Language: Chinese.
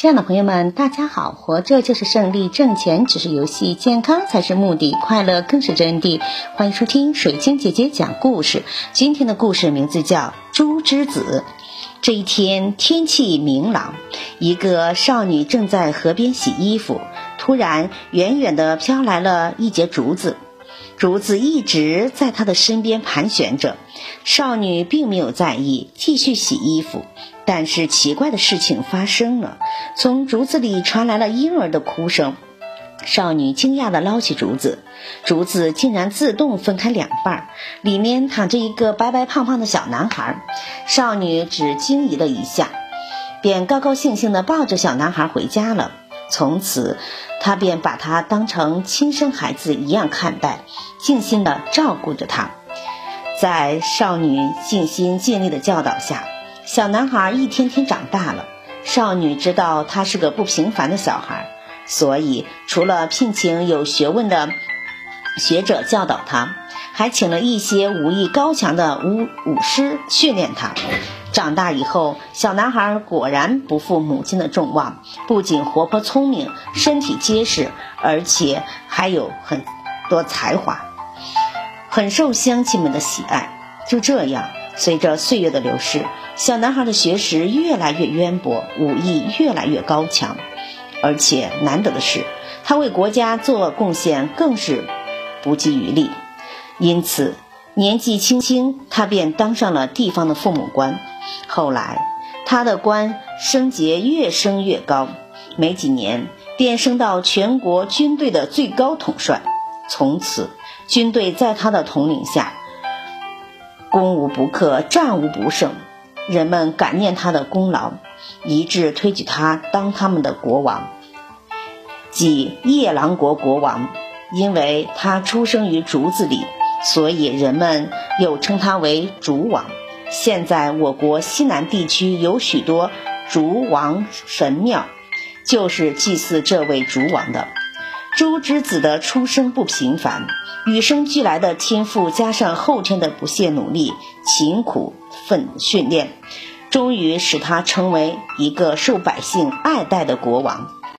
亲爱的朋友们，大家好！活着就是胜利，挣钱只是游戏，健康才是目的，快乐更是真谛。欢迎收听水晶姐姐讲故事。今天的故事名字叫《猪之子》。这一天天气明朗，一个少女正在河边洗衣服，突然远远的飘来了一节竹子，竹子一直在她的身边盘旋着。少女并没有在意，继续洗衣服。但是奇怪的事情发生了，从竹子里传来了婴儿的哭声。少女惊讶地捞起竹子，竹子竟然自动分开两半，里面躺着一个白白胖胖的小男孩。少女只惊疑了一下，便高高兴兴地抱着小男孩回家了。从此，她便把他当成亲生孩子一样看待，尽心地照顾着他。在少女尽心尽力的教导下。小男孩一天天长大了，少女知道他是个不平凡的小孩，所以除了聘请有学问的学者教导他，还请了一些武艺高强的武武师训练他。长大以后，小男孩果然不负母亲的众望，不仅活泼聪明，身体结实，而且还有很多才华，很受乡亲们的喜爱。就这样。随着岁月的流逝，小男孩的学识越来越渊博，武艺越来越高强，而且难得的是，他为国家做贡献更是不遗余力。因此，年纪轻轻，他便当上了地方的父母官。后来，他的官升阶越升越高，没几年便升到全国军队的最高统帅。从此，军队在他的统领下。攻无不克，战无不胜，人们感念他的功劳，一致推举他当他们的国王，即夜郎国国王。因为他出生于竹子里，所以人们又称他为竹王。现在我国西南地区有许多竹王神庙，就是祭祀这位竹王的。朱之子的出生不平凡。与生俱来的天赋，加上后天的不懈努力、勤苦奋训练，终于使他成为一个受百姓爱戴的国王。